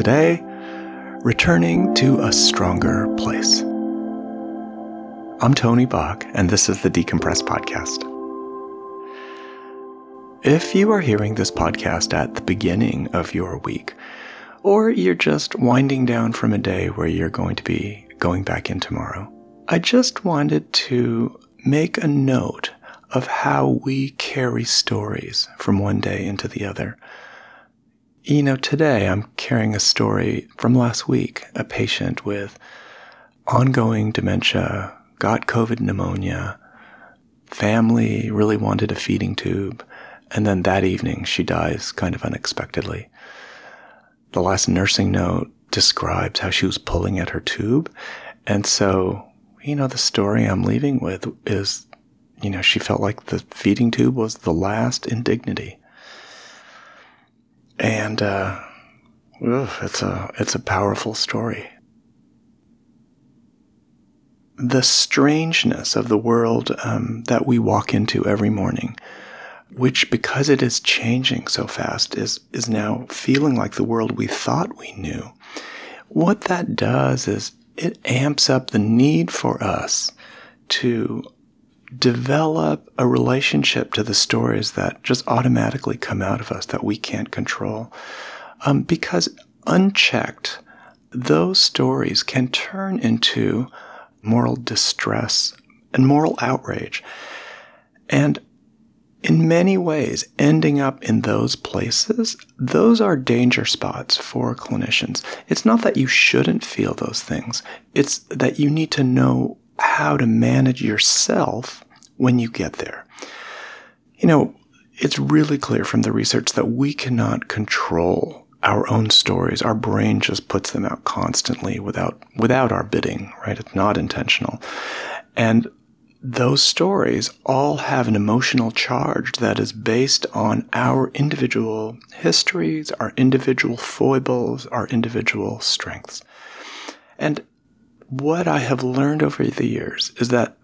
today, returning to a stronger place. I'm Tony Back, and this is the Decompress Podcast. If you are hearing this podcast at the beginning of your week, or you're just winding down from a day where you're going to be going back in tomorrow, I just wanted to make a note of how we carry stories from one day into the other. You know, today I'm carrying a story from last week, a patient with ongoing dementia, got COVID pneumonia, family really wanted a feeding tube, and then that evening she dies kind of unexpectedly. The last nursing note describes how she was pulling at her tube. And so, you know, the story I'm leaving with is you know, she felt like the feeding tube was the last indignity. And uh, it's a it's a powerful story. The strangeness of the world um, that we walk into every morning, which because it is changing so fast, is is now feeling like the world we thought we knew. What that does is it amps up the need for us to develop a relationship to the stories that just automatically come out of us that we can't control. Um, because unchecked, those stories can turn into moral distress and moral outrage. And in many ways, ending up in those places, those are danger spots for clinicians. It's not that you shouldn't feel those things, it's that you need to know how to manage yourself when you get there. You know, it's really clear from the research that we cannot control our own stories. Our brain just puts them out constantly without without our bidding, right? It's not intentional. And those stories all have an emotional charge that is based on our individual histories, our individual foibles, our individual strengths. And what I have learned over the years is that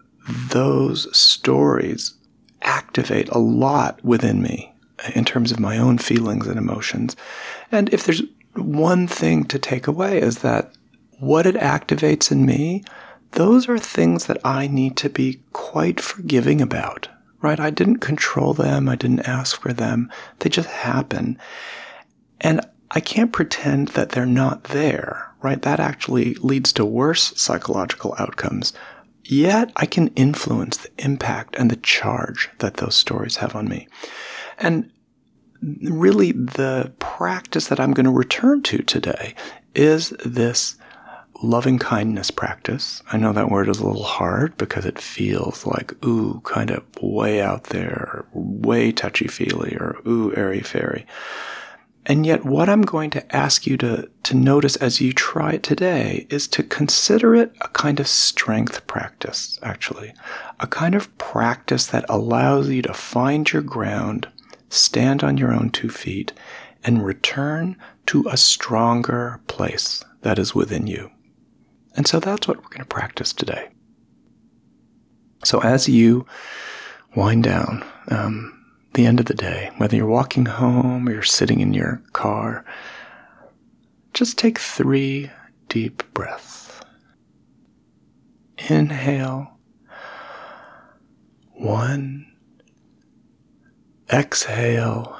those stories activate a lot within me in terms of my own feelings and emotions. And if there's one thing to take away is that what it activates in me, those are things that I need to be quite forgiving about, right? I didn't control them. I didn't ask for them. They just happen. And I can't pretend that they're not there, right? That actually leads to worse psychological outcomes. Yet I can influence the impact and the charge that those stories have on me. And really the practice that I'm going to return to today is this loving kindness practice. I know that word is a little hard because it feels like, ooh, kind of way out there, way touchy feely, or ooh, airy fairy. And yet, what I'm going to ask you to, to notice as you try it today is to consider it a kind of strength practice, actually. A kind of practice that allows you to find your ground, stand on your own two feet, and return to a stronger place that is within you. And so that's what we're going to practice today. So as you wind down, um, the end of the day, whether you're walking home or you're sitting in your car, just take three deep breaths. Inhale. One. Exhale.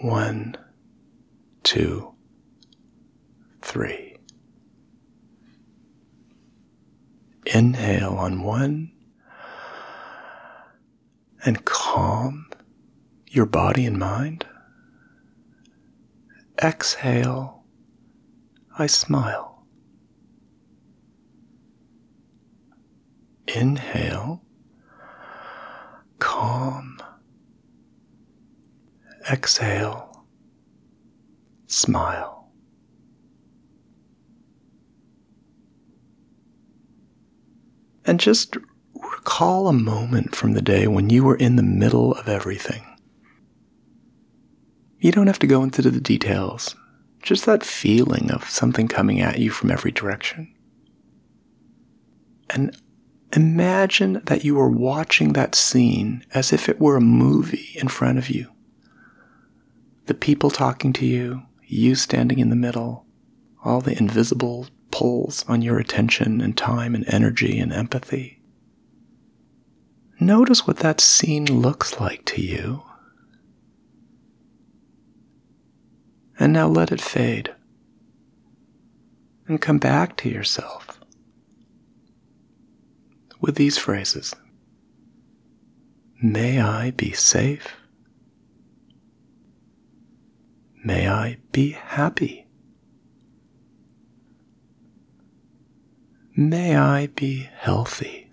One, two, three. Inhale on one and calm your body and mind. Exhale, I smile. Inhale, calm. Exhale, smile. And just recall a moment from the day when you were in the middle of everything you don't have to go into the details, just that feeling of something coming at you from every direction. And imagine that you are watching that scene as if it were a movie in front of you. The people talking to you, you standing in the middle, all the invisible pulls on your attention and time and energy and empathy. Notice what that scene looks like to you. And now let it fade. And come back to yourself with these phrases May I be safe. May I be happy. May I be healthy.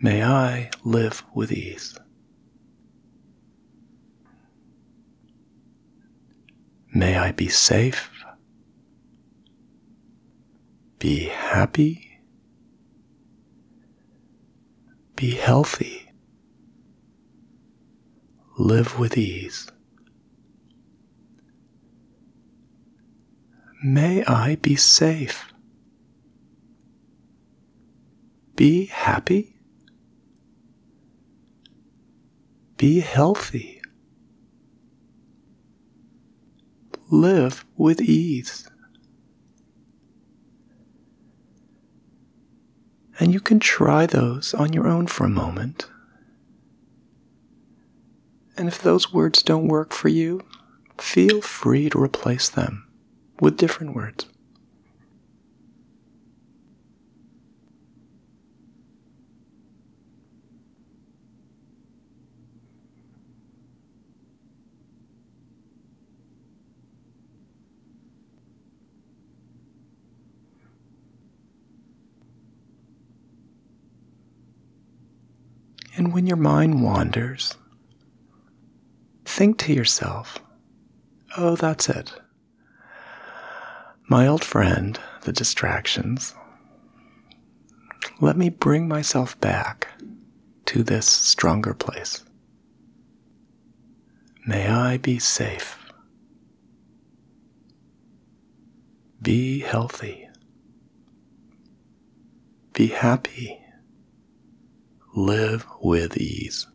May I live with ease. May I be safe, be happy, be healthy, live with ease. May I be safe, be happy, be healthy, live with ease. And you can try those on your own for a moment. And if those words don't work for you, feel free to replace them with different words. And when your mind wanders, think to yourself, oh, that's it. My old friend, the distractions, let me bring myself back to this stronger place. May I be safe. Be healthy. Be happy live with ease.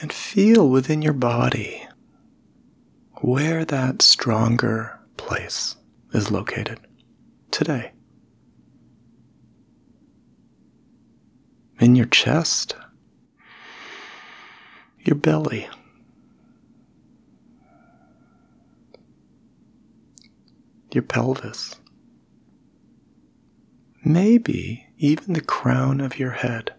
And feel within your body where that stronger place is located today. In your chest, your belly your pelvis, maybe even the crown of your head.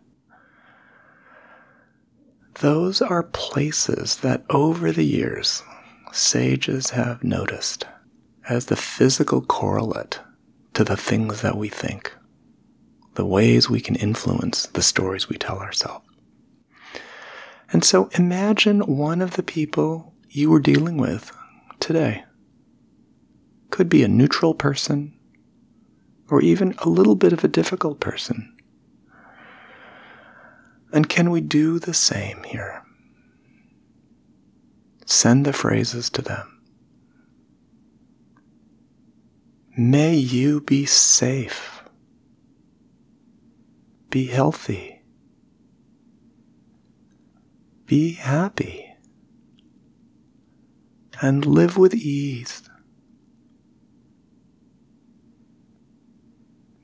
Those are places that over the years sages have noticed as the physical correlate to the things that we think, the ways we can influence the stories we tell ourselves. And so imagine one of the people you were dealing with today could be a neutral person, or even a little bit of a difficult person. And can we do the same here? Send the phrases to them. May you be safe, be healthy, be happy, and live with ease.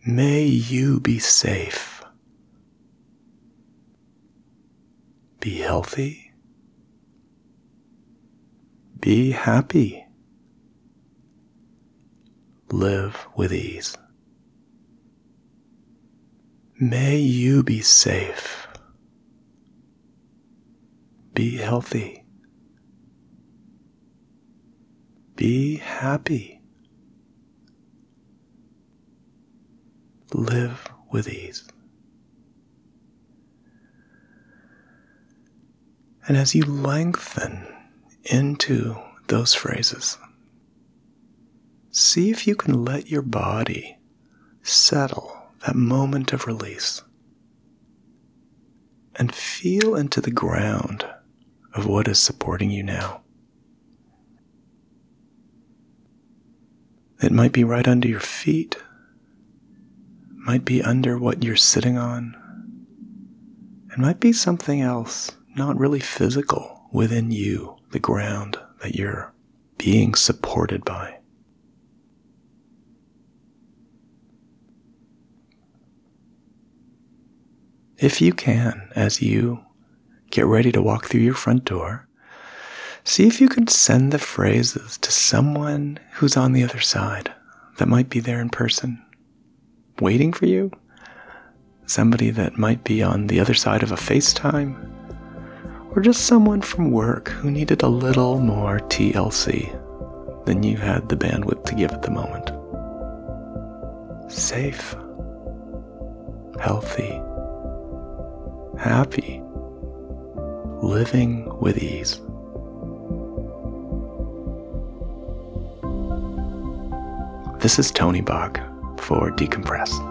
May you be safe. Be healthy. Be happy. Live with ease. May you be safe. Be healthy. Be happy. Live with ease. And as you lengthen into those phrases, see if you can let your body settle that moment of release and feel into the ground of what is supporting you now. It might be right under your feet might be under what you're sitting on. It might be something else, not really physical, within you, the ground that you're being supported by. If you can, as you get ready to walk through your front door, see if you can send the phrases to someone who's on the other side that might be there in person, waiting for you. Somebody that might be on the other side of a FaceTime, or just someone from work who needed a little more TLC than you had the bandwidth to give at the moment. Safe, healthy, happy, living with ease. This is Tony Back for Decompress.